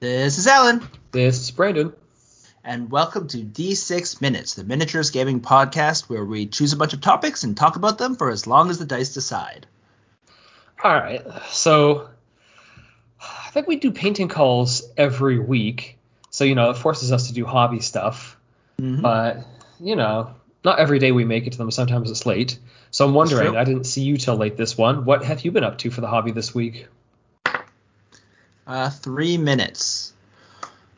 This is Alan, This is Brandon. and welcome to D6 Minutes, the miniatures gaming podcast where we choose a bunch of topics and talk about them for as long as the dice decide. All right, so I think we do painting calls every week, so you know it forces us to do hobby stuff. Mhm. But you know, not every day we make it to them. Sometimes it's late. So I'm wondering. I didn't see you till late this one. What have you been up to for the hobby this week? Uh, three minutes.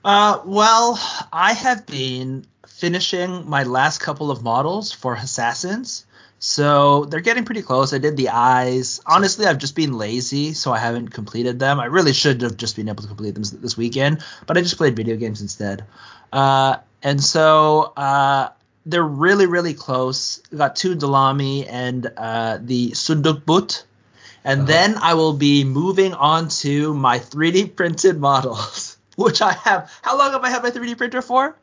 Uh, well, I have been finishing my last couple of models for Assassins. So they're getting pretty close. I did the eyes. Honestly, I've just been lazy, so I haven't completed them. I really should have just been able to complete them this weekend, but I just played video games instead. Uh, and so uh, they're really, really close. We got two Dalami and uh, the Sundukbut. And Uh-huh. then I will be moving on to my 3D printed models, which I have. How long have I had my 3D printer for?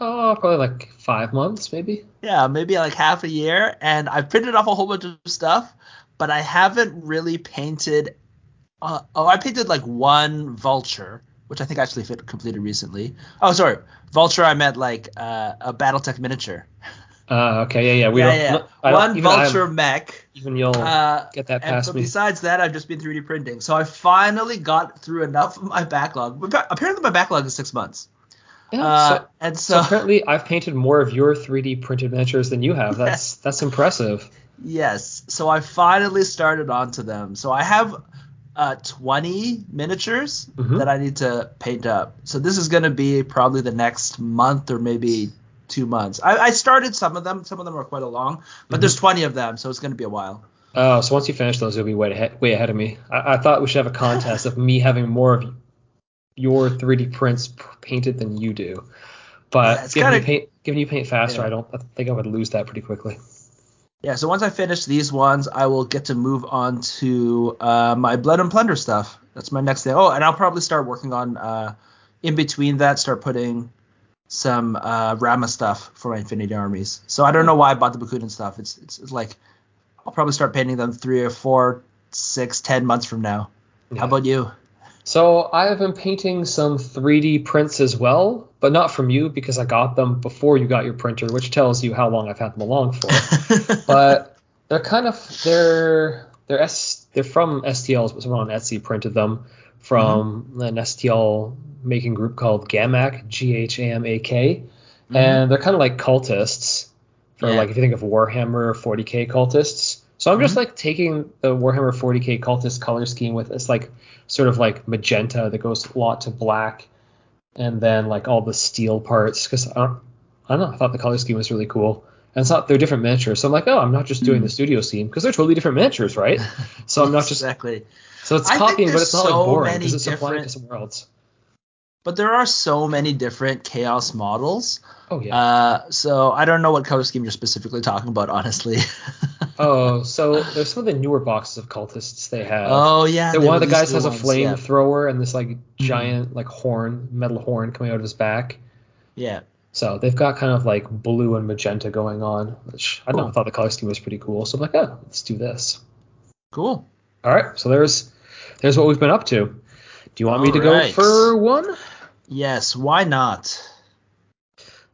Oh, probably like five months, maybe. Yeah, maybe like half a year. And I've printed off a whole bunch of stuff, but I haven't really painted. Uh, oh, I painted like one vulture, which I think actually fit completed recently. Oh, sorry, vulture. I meant like uh, a BattleTech miniature. Uh, okay, yeah, yeah. We yeah, don't. yeah. no, don't- one even I'm- vulture mech. even you'll Uh, get that And past but me. besides that, I've just been 3D printing. So I finally got through enough of my backlog. But Apparently, my backlog is six months. Yeah, Uh, so- and So so, apparently, I've painted more of your 3D printed miniatures than you have. That's that's impressive. yes. So I finally started onto them. So I have uh, 20 miniatures Mhm. that I need to paint up. So this is going to be probably the next month or maybe two months. I, I started some of them. Some of them are quite a long, but Mhm. there's 20 of them, so it's going to be a while. Oh, so once you finish those, you'll be way ahead, way ahead of me. I, I thought we should have a contest of me having more of your 3D prints painted than you do. But Yeah, given, kinda- you paint, you paint faster, Yeah. I don't. I think I would lose that pretty quickly. Yeah, so once I finish these ones, I will get to move on to uh, my Blood and Plunder stuff. That's my next thing. Oh, and I'll probably start working on uh, in between that, start putting some uh, Rama stuff for my Infinity armies. So I don't know why I bought the Bakunin stuff. It's, it's it's like I'll probably start painting them three or four, six, ten months from now. Yeah. How about you? So I have been painting some 3D prints as well, but not from you because I got them before you got your printer, which tells you how long I've had them along for. but they're kind of they're they're S they're from STLs, but someone on Etsy printed them from Mm-hmm. an STL making group called Ghamak, G H A M A K, Mhm. and they're kind of like cultists for Yeah. like if you think of Warhammer 40k cultists. So I'm just Mhm. like taking the Warhammer 40k cultist color scheme with this like sort of like magenta that goes a lot to black, and then like all the steel parts because I don't, I don't know I thought the color scheme was really cool. And it's not they're different miniatures, so I'm like, oh, I'm not just doing Mm. the studio scheme because they're totally different miniatures, right? So I'm not just exactly. so it's I copying, but it's not so like boring because it's applying to somewhere else. But there are so many different chaos models. Oh yeah. Uh, so I don't know what color scheme you're specifically talking about, honestly. oh, so there's some of the newer boxes of cultists they have. oh yeah. they one of the guys has a ones, yeah. Mm-hmm. flamethrower and this like giant like horn, metal horn coming out of his back. Yeah. So they've got kind of like blue and magenta going on, which I don't know. I thought the color scheme was pretty cool. So I'm like, oh, let's do this. Cool. All right. So there's there's what we've been up to. Do you want me to Alright. go for one? Yes. Why not?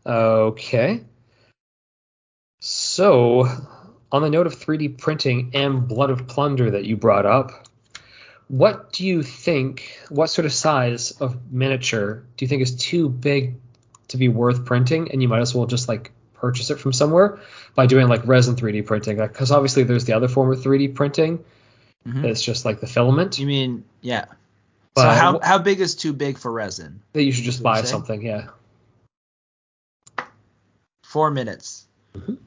Okay. So, on the note of 3D printing and Blood and Plunder that you brought up, what do you think, what sort of size of miniature do you think is too big to be worth printing and you might as well just like purchase it from somewhere by doing like resin 3D printing? Because obviously there's the other form of 3D printing Mhm. that's just like the filament You mean yeah? So how how big is too big for resin? that you should just buy something, yeah. Four minutes. Mhm.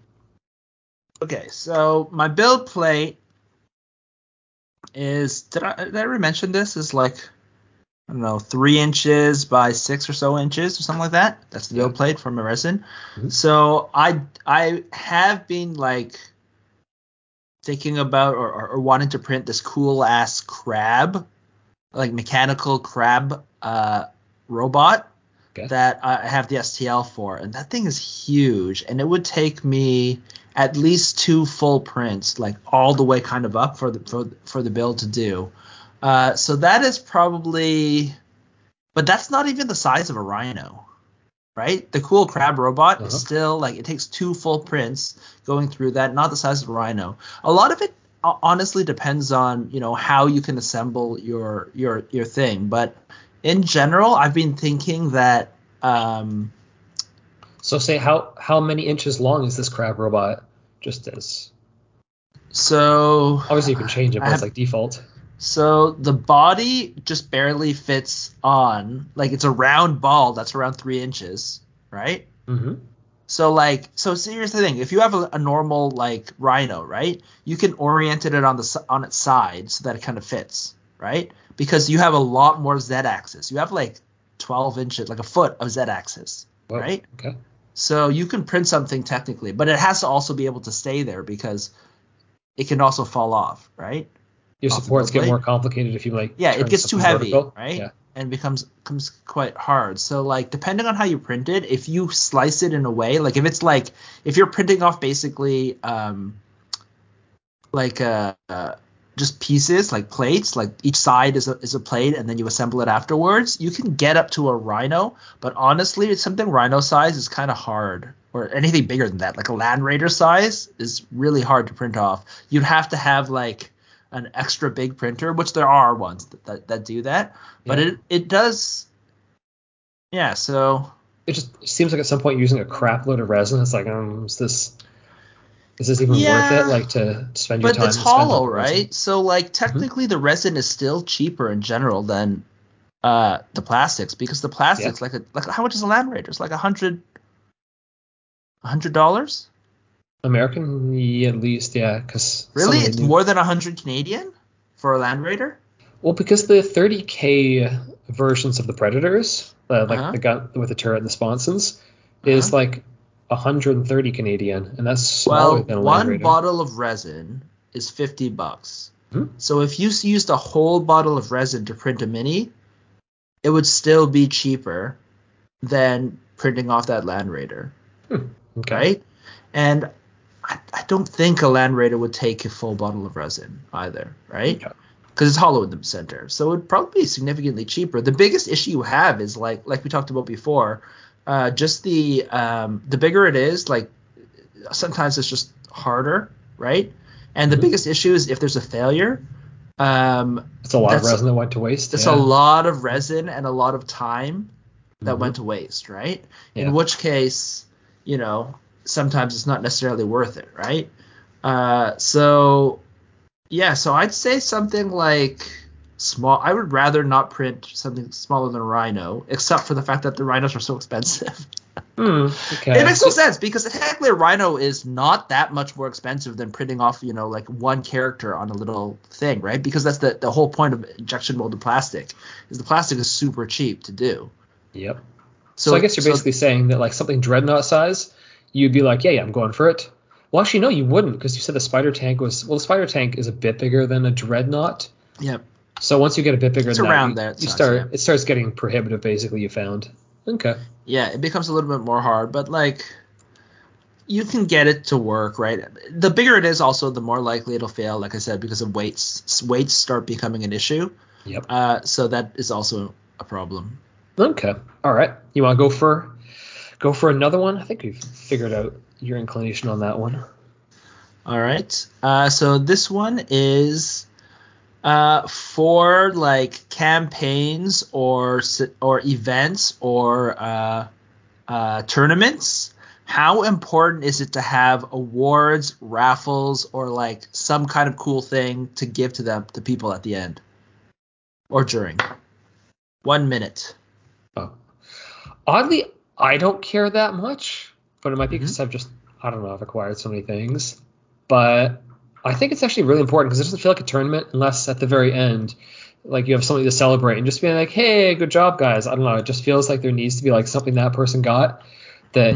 Okay, so my build plate is did I did I ever mention this? Is like I don't know three inches by six or so inches or something like that. That's the build plate for my resin. Mhm. So I I have been like thinking about or, or, or wanting to print this cool ass crab, like mechanical crab uh, robot Okay. that I have the STL for, and that thing is huge, and it would take me at least two full prints, like all the way kind of up for the for, for the build to do. Uh, so that is probably but that's not even the size of a rhino, right? The cool crab robot Uh-huh. is still like it takes two full prints going through that, not the size of a rhino. A lot of it honestly depends on you know how you can assemble your your your thing, but in general, I've been thinking that. Um, So say how how many inches long is this crab robot? Just as so obviously you can change it, but it's like default. So the body just barely fits on, like it's a round ball that's around three inches, right? Mm-hmm. So like, so here's the thing: if you have a, a normal like rhino, right, you can orient it on the on its side so that it kind of fits, right? Because you have a lot more z-axis. You have like 12 inches, like a foot of z-axis, right? Okay. So you can print something technically, but it has to also be able to stay there because it can also fall off, right? Your Off supports get more complicated if you like. Yeah, it gets too heavy, vertical. right? Yeah. And becomes becomes quite hard. So like depending on how you print it, if you slice it in a way, like if it's like if you're printing off basically um like uh, uh just pieces like plates, like each side is a is a plate and then you assemble it afterwards, you can get up to a rhino, but honestly, it's something rhino size is kind of hard. Or anything bigger than that, like a Land Raider size, is really hard to print off. You'd have to have like an extra big printer, which there are ones that, that, that do that. But Yeah. it it does yeah, so It just seems like at some point using a crap load of resin, it's like, um, is this is this even Yeah. worth it? Like to spend your but time. it's to spend hollow, right? So like technically the resin is still cheaper in general than uh the plastics because the plastics like a like how much is a Land Raider? It's like a hundred a hundred dollars? American, at least, yeah, because Really? It's more than a hundred Canadian for a Land Raider? Well, because the 30k versions of the Predators, uh, like Uh-huh. the gun with the turret and the sponsons, is Uh-huh. like 130 Canadian, and that's smaller Well, than a Land one Raider. bottle of resin is 50 bucks. Hmm. So if you used a whole bottle of resin to print a mini, it would still be cheaper than printing off that Land Raider, okay. right? And I, I don't think a Land Raider would take a full bottle of resin either, right? Okay. Because it's hollow in the center, so it would probably be significantly cheaper. The biggest issue you have is like like we talked about before, uh, just the um, the bigger it is, like sometimes it's just harder, right? And the Mhm. biggest issue is if there's a failure. Um, It's a lot of resin that went to waste. it's yeah. a lot of resin and a lot of time that Mhm. went to waste, right? Yeah. In which case, you know, sometimes it's not necessarily worth it, right? Uh, so yeah, so I'd say something like small. I would rather not print something smaller than a rhino, except for the fact that the rhinos are so expensive. Hmm, okay. It makes no sense because technically a rhino is not that much more expensive than printing off, you know, like one character on a little thing, right? Because that's the, the whole point of injection molded plastic is the plastic is super cheap to do. Yep. So, I guess you're basically saying that like something dreadnought size, you'd be like, yeah, yeah, I'm going for it. Well, actually, no, you wouldn't because you said the spider tank was well, the spider tank is a bit bigger than a dreadnought. yeah, So once you get a bit bigger It's than around that, you, you start yeah. it starts getting prohibitive. Basically, you found. Okay. yeah, it becomes a little bit more hard, but like you can get it to work, right? The bigger it is, also the more likely it'll fail. Like I said, because of weights, weights start becoming an issue. Yep. Uh, so that is also a problem. Okay. All right. You want to go for go for another one? I think we've figured out your inclination on that one. All right. Uh, so this one is uh, for like campaigns or or events or uh, uh, tournaments. How important is it to have awards, raffles, or like some kind of cool thing to give to them to people at the end or during? One minute. Oh. Oddly, I don't care that much, but it might be because I've just I don't know I've acquired so many things. But I think it's actually really important because it doesn't feel like a tournament unless at the very end, like you have something to celebrate and just being like, hey, good job, guys. I don't know. It just feels like there needs to be like something that person got that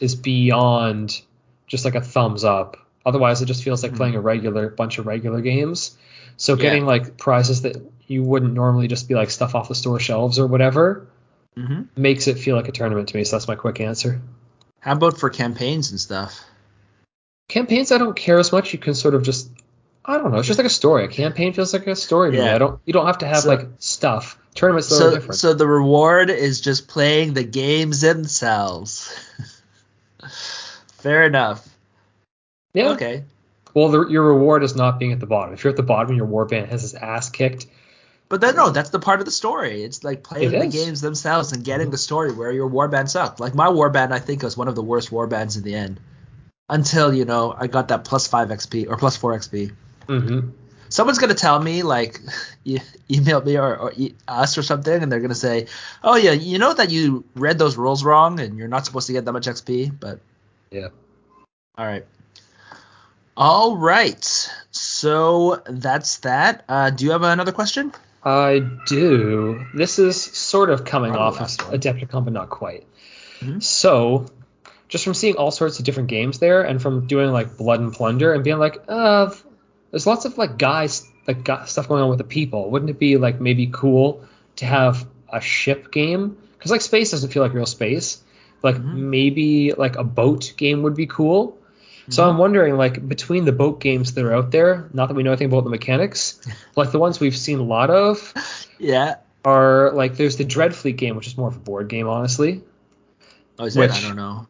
is Mhm. beyond just like a thumbs up. Otherwise, it just feels like Mhm. playing a regular bunch of regular games. So Yeah. getting like prizes that you wouldn't normally just be like stuff off the store shelves or whatever hmm makes it feel like a tournament to me. So that's my quick answer. How about for campaigns and stuff? Campaigns, I don't care as much. You can sort of just, I don't know. It's just like a story. A campaign feels like a story to me. Yeah. I don't. You don't have to have So- like stuff. tournaments are So, different. so the reward is just playing the games themselves. Fair enough. yeah. Okay. Well, the, your reward is not being at the bottom. If you're at the bottom, and your warband has his ass kicked. But then no, that's the part of the story. It's like playing It the games themselves and getting the story where your warband sucked. Like my warband, I think was one of the worst warbands in the end. Until you know I got that plus five XP or plus four XP. Mm-hmm. Someone's gonna tell me like, e- email me or, or e- us or something, and they're gonna say, "Oh yeah, you know that you read those rules wrong, and you're not supposed to get that much XP." But Yeah. all right, all right. So that's that. Uh, do you have another question? I do. This is sort of coming Probably off of. Adepticon, but not quite. Mhm. So, just from seeing all sorts of different games there, and from doing like Blood and Plunder, and being like, uh, there's lots of like guys, like stuff going on with the people. Wouldn't it be like maybe cool to have a ship game? Because like space doesn't feel like real space. Like Mhm. maybe like a boat game would be cool. So. I'm wondering, like, between the boat games that are out there, not that we know anything about the mechanics, like the ones we've seen a lot of Yeah. are like there's the Dreadfleet game, which is more of a board game, honestly. Oh, is it? I don't know.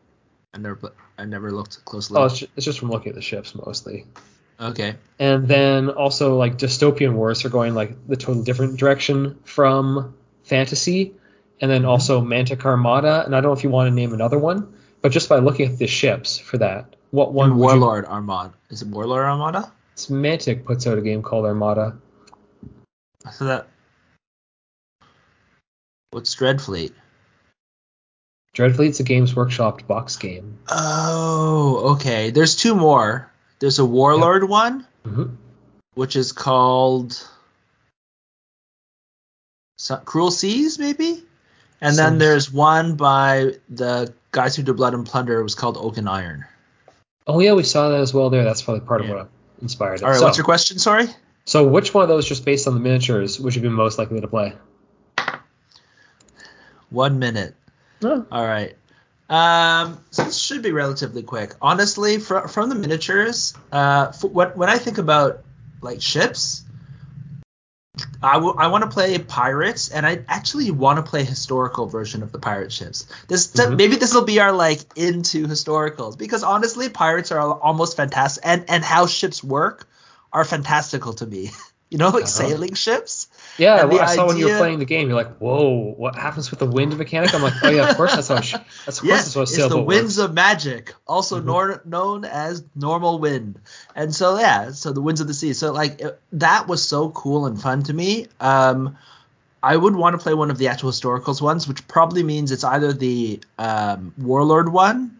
I never, I never looked closely. Oh, it's just, it's just from looking at the ships mostly. okay. And then also like Dystopian Wars are going like the total different direction from fantasy, and then mm-hmm. also Mantic Armada. And I don't know if you want to name another one, but just by looking at the ships for that, what one One would you- Warlord Armada. Is it Warlord Armada? It's Mantic puts out a game called Armada. So that. What's Dreadfleet? Dreadfleet's a Games Workshop box game. Oh, okay. There's two more. There's a Warlord one, Mm-hmm. which is called Cruel Seas, maybe. And then there's one by the guys who did Blood and Plunder. It was called Oak and Iron. Oh yeah, we saw that as well there. That's probably part Yeah. of what inspired it. All right, so, what's your question? Sorry. so which one of those, just based on the miniatures, would you be most likely to play? One minute. Oh, All right. Um, so this should be relatively quick. Honestly, from from the miniatures, uh, f what when I think about like ships, I want to play pirates, and I actually want to play historical version of the pirate ships. This Mhm. maybe this will be our like into historicals because honestly, pirates are almost fantastic, and and how ships work are fantastical to me. You know, like Uh-huh. sailing ships. Yeah. Well, I saw when you were playing the game, you're like, "Whoa, what happens with the wind mechanic?" I'm like, "Oh yeah, of course that's how. Sh- that's of course Yes, that's how a it's the winds works." of magic, also Mhm. nor- known as normal wind. And so yeah, so the winds of the sea. So like it- that was so cool and fun to me. Um, I would want to play one of the actual historicals ones, which probably means it's either the um, warlord one,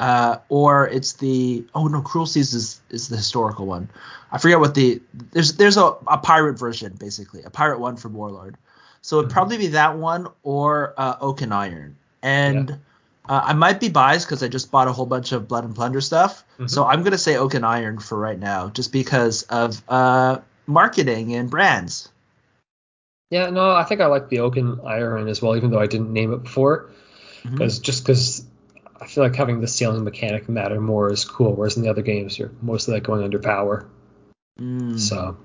uh, or it's the oh no, Cruel Seas is is the historical one. I forget what the there's there's a, a pirate version basically, a pirate one from Warlord. So it'd Mhm. probably be that one or uh, Oak and Iron. And uh, I might be biased because I just bought a whole bunch of Blood and Plunder stuff. Mhm. So I'm gonna say Oak and Iron for right now, just because of uh, marketing and brands. Yeah, no, I think I like the Oak and Iron as well, even though I didn't name it before, because just because feel like having the sailing mechanic matter more is cool, whereas in the other games you're mostly like going under power. Mm. So,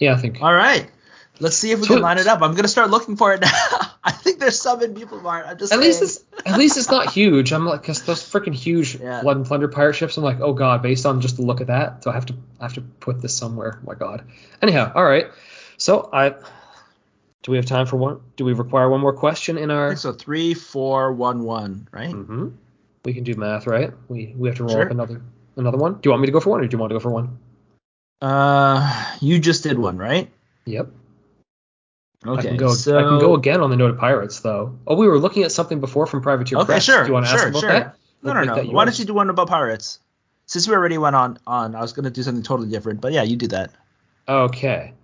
yeah, I think. All right. Let's see if we can line it up. I'm gonna start looking for it now. I think there's some in People Mart. I'm just At least it's at least it's not huge. I'm like, cause those freaking huge Yeah. blood and plunder pirate ships. I'm like, oh god, based on just the look of that, so I have to I have to put this somewhere. Oh my god. Anyhow, all right. So I do we have time for one? Do we require one more question in I our? think so three, four, one, one, right? hmm We can do math, right? We we have to roll Sure. up another another one. Do you want me to go for one, or do you want to go for one? Uh, you just did one, right? Yep. Okay. I can go. so I can go again on the note of pirates, though. Oh, we were looking at something before from Privateer Okay, Press. sure, Do you want to sure, ask about sure. that? No, We'll no, no. Why don't you do one about pirates? Since we already went on, on, I was gonna do something totally different, but yeah, you do that. Okay.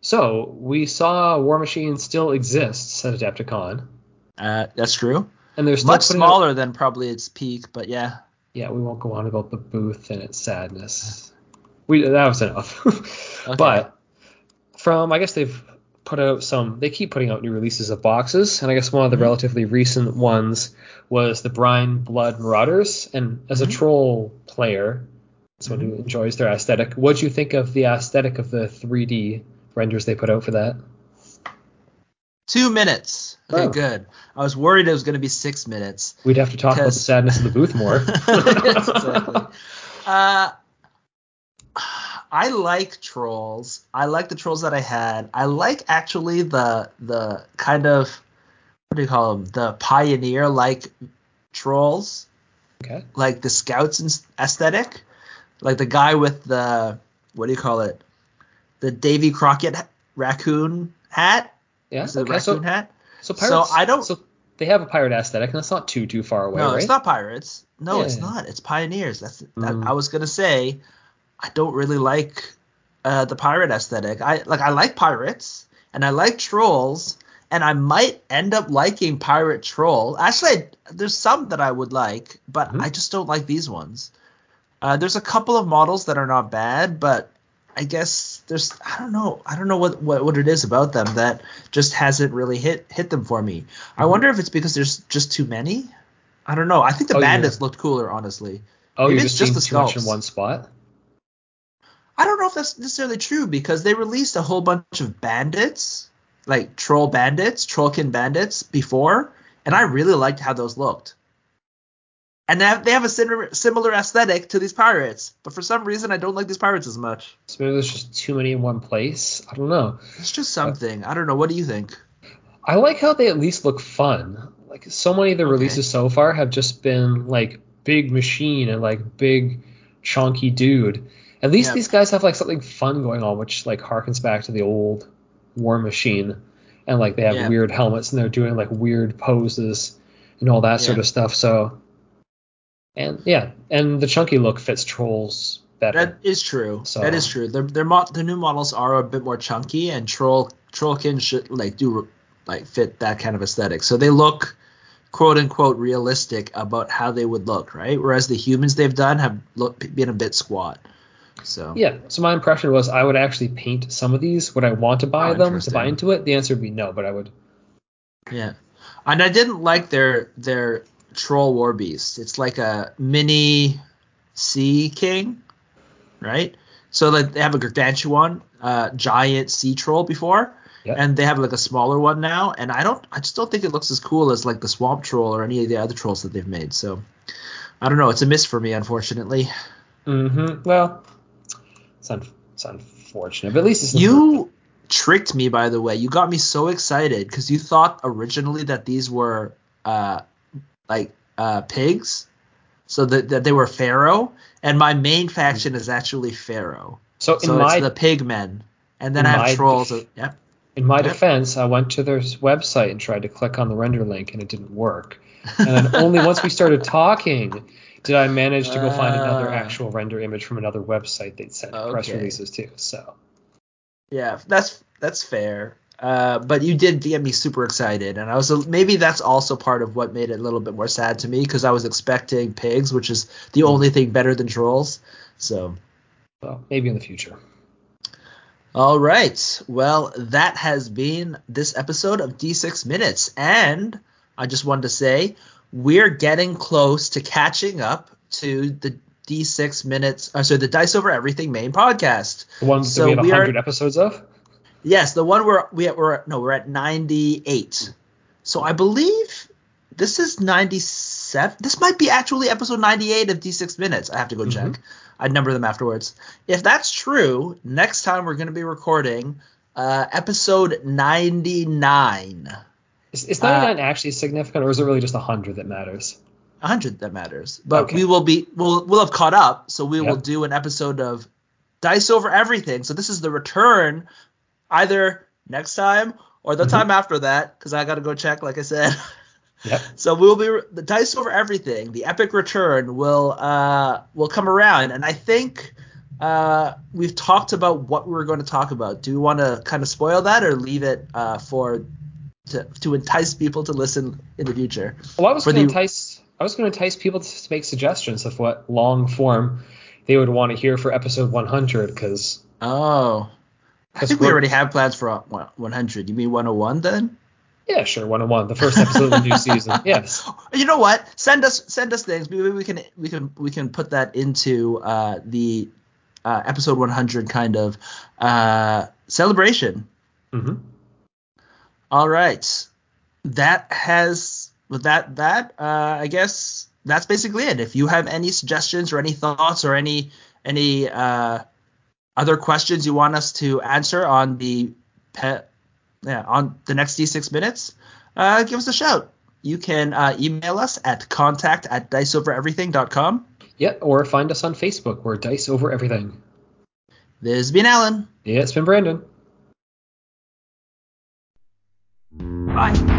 So we saw Warmachine still exists at Adepticon, Uh, that's true. And they're Much putting out- smaller than probably its peak, but yeah. yeah, we won't go on about the booth and its sadness. We that was enough. Okay. But from I guess they've put out some. They keep putting out new releases of boxes, and I guess one of the Mhm. relatively recent ones was the Brineblood Marauders. And as a Mhm. troll player, someone Mm-hmm. who enjoys their aesthetic, what do you think of the aesthetic of the 3D renders they put out for that? Two minutes. Okay, Oh. good. I was worried it was going to be six minutes. We'd have to talk about the sadness of the booth more. yes, exactly. Uh, I like trolls. I like the trolls that I had. I like actually the the kind of what do you call them? The pioneer like trolls, okay. like the scouts aesthetic, like the guy with the what do you call it? The Davy Crockett raccoon hat. Yeah. Is it a okay. raccoon So, hat? so So. I don't- So they have a pirate aesthetic, and that's not too too far away, no, right? it's not pirates. No, it's not. It's pioneers. That's that, Mm. I was gonna say. I don't really like uh, the pirate aesthetic. I like I like pirates and I like trolls and I might end up liking pirate troll. Actually, I, there's some that I would like, but Mhm. I just don't like these ones. Uh, there's a couple of models that are not bad, but I guess there's I don't know I don't know what, what what it is about them that just hasn't really hit hit them for me. I Mhm. wonder if it's because there's just too many. I don't know. I think the Oh, yeah. bandits looked cooler, honestly. oh, maybe you're it's just just the too much in one spot. I don't know if that's necessarily true because they released a whole bunch of bandits, like troll bandits, trollkin bandits before, and I really liked how those looked. And they have, they have a similar, similar aesthetic to these pirates, but for some reason I don't like these pirates as much. So maybe there's just too many in one place. I don't know. It's just something. I don't know. What do you think? I like how they at least look fun. Like so many of the Okay. releases so far have just been like big machine and like big chunky dude. At least Yeah. these guys have like something fun going on, which like harkens back to the old Warmachine. And like they have Yeah. weird helmets and they're doing like weird poses and all that sort of stuff. So and yeah, and the chunky look fits trolls better. That is true. So- That is true. Their their mo- the new models are a bit more chunky, and troll trollkin should like do like fit that kind of aesthetic. So they look quote unquote realistic about how they would look, right? Whereas the humans they've done have look, been a bit squat. So Yeah. So my impression was I would actually paint some of these. Would I want to buy Oh, them to buy into it? The answer would be no, but I would. yeah, and I didn't like their their troll war beast. It's like a mini sea king, right? So like they have a gargantuan, uh, giant sea troll before, Yeah. and they have like a smaller one now. And I don't, I just don't think it looks as cool as like the swamp troll or any of the other trolls that they've made. So I don't know. It's a miss for me, unfortunately. Mm-hmm. Well, it's, un- it's unfortunate, but at least it's You tricked me, by the way. You got me so excited because you thought originally that these were uh, like uh, pigs, so that, that they were Farrow. And my main faction is actually Farrow. So in So my the pigmen, and then I my have trolls. def- yep. in my Yep. defense, I went to their website and tried to click on the render link, and it didn't work. And then only once we started talking did I manage to go find another Ah. actual render image from another website they'd sent press releases to. So Yeah, that's that's fair. Uh, but you did get me super excited, and I was maybe that's also part of what made it a little bit more sad to me because I was expecting pigs, which is the only thing better than trolls. So, well, maybe in the future. all right, well, that has been this episode of D6 Minutes, and I just wanted to say we're getting close to catching up to the D6 Minutes, uh, so the Dice Over Everything main podcast. The one So that we have we are- hundred episodes of. Yes, the one where we we're no, we're at 98. So I believe this is 97. This might be actually episode 98 of D6 Minutes. I have to go check. I'd number them afterwards. If that's true, next time we're going to be recording uh, episode 99. Is, is Uh, 99 actually significant, or is it really just 100 that matters? 100 that matters. But Okay. we will be we'll we'll have caught up, so we will do an episode of Dice Over Everything. So this is the return either next time or the Mhm. time after that cuz I got to go check like I said. Yep. So we'll be the Dice Over Everything, the epic return will uh will come around and I think uh, we've talked about what we're going to talk about. Do you want to kind of spoil that or leave it uh, for to, to entice people to listen in the future? Well, I was going to the- entice. I was going to entice people to make suggestions of what long form they would want to hear for episode 100, because Oh. I think we already have plans for uh, 100. You mean 101 then? yeah, sure, 101, the first episode of the new season. Yes. You know what? Send us send us things. Maybe we can we can we can put that into uh, the uh, episode 100 kind of uh, celebration. hmm All right. That has with that that uh, I guess that's basically it. If you have any suggestions or any thoughts or any any uh, other questions you want us to answer on the pet yeah on the next D6 minutes, uh, give us a shout. You can uh, email us at contact at diceovereverything.com. Yeah, or find us on Facebook. We're Dice Over Everything. This has been Alan. Yeah, it's been Brandon. Bye.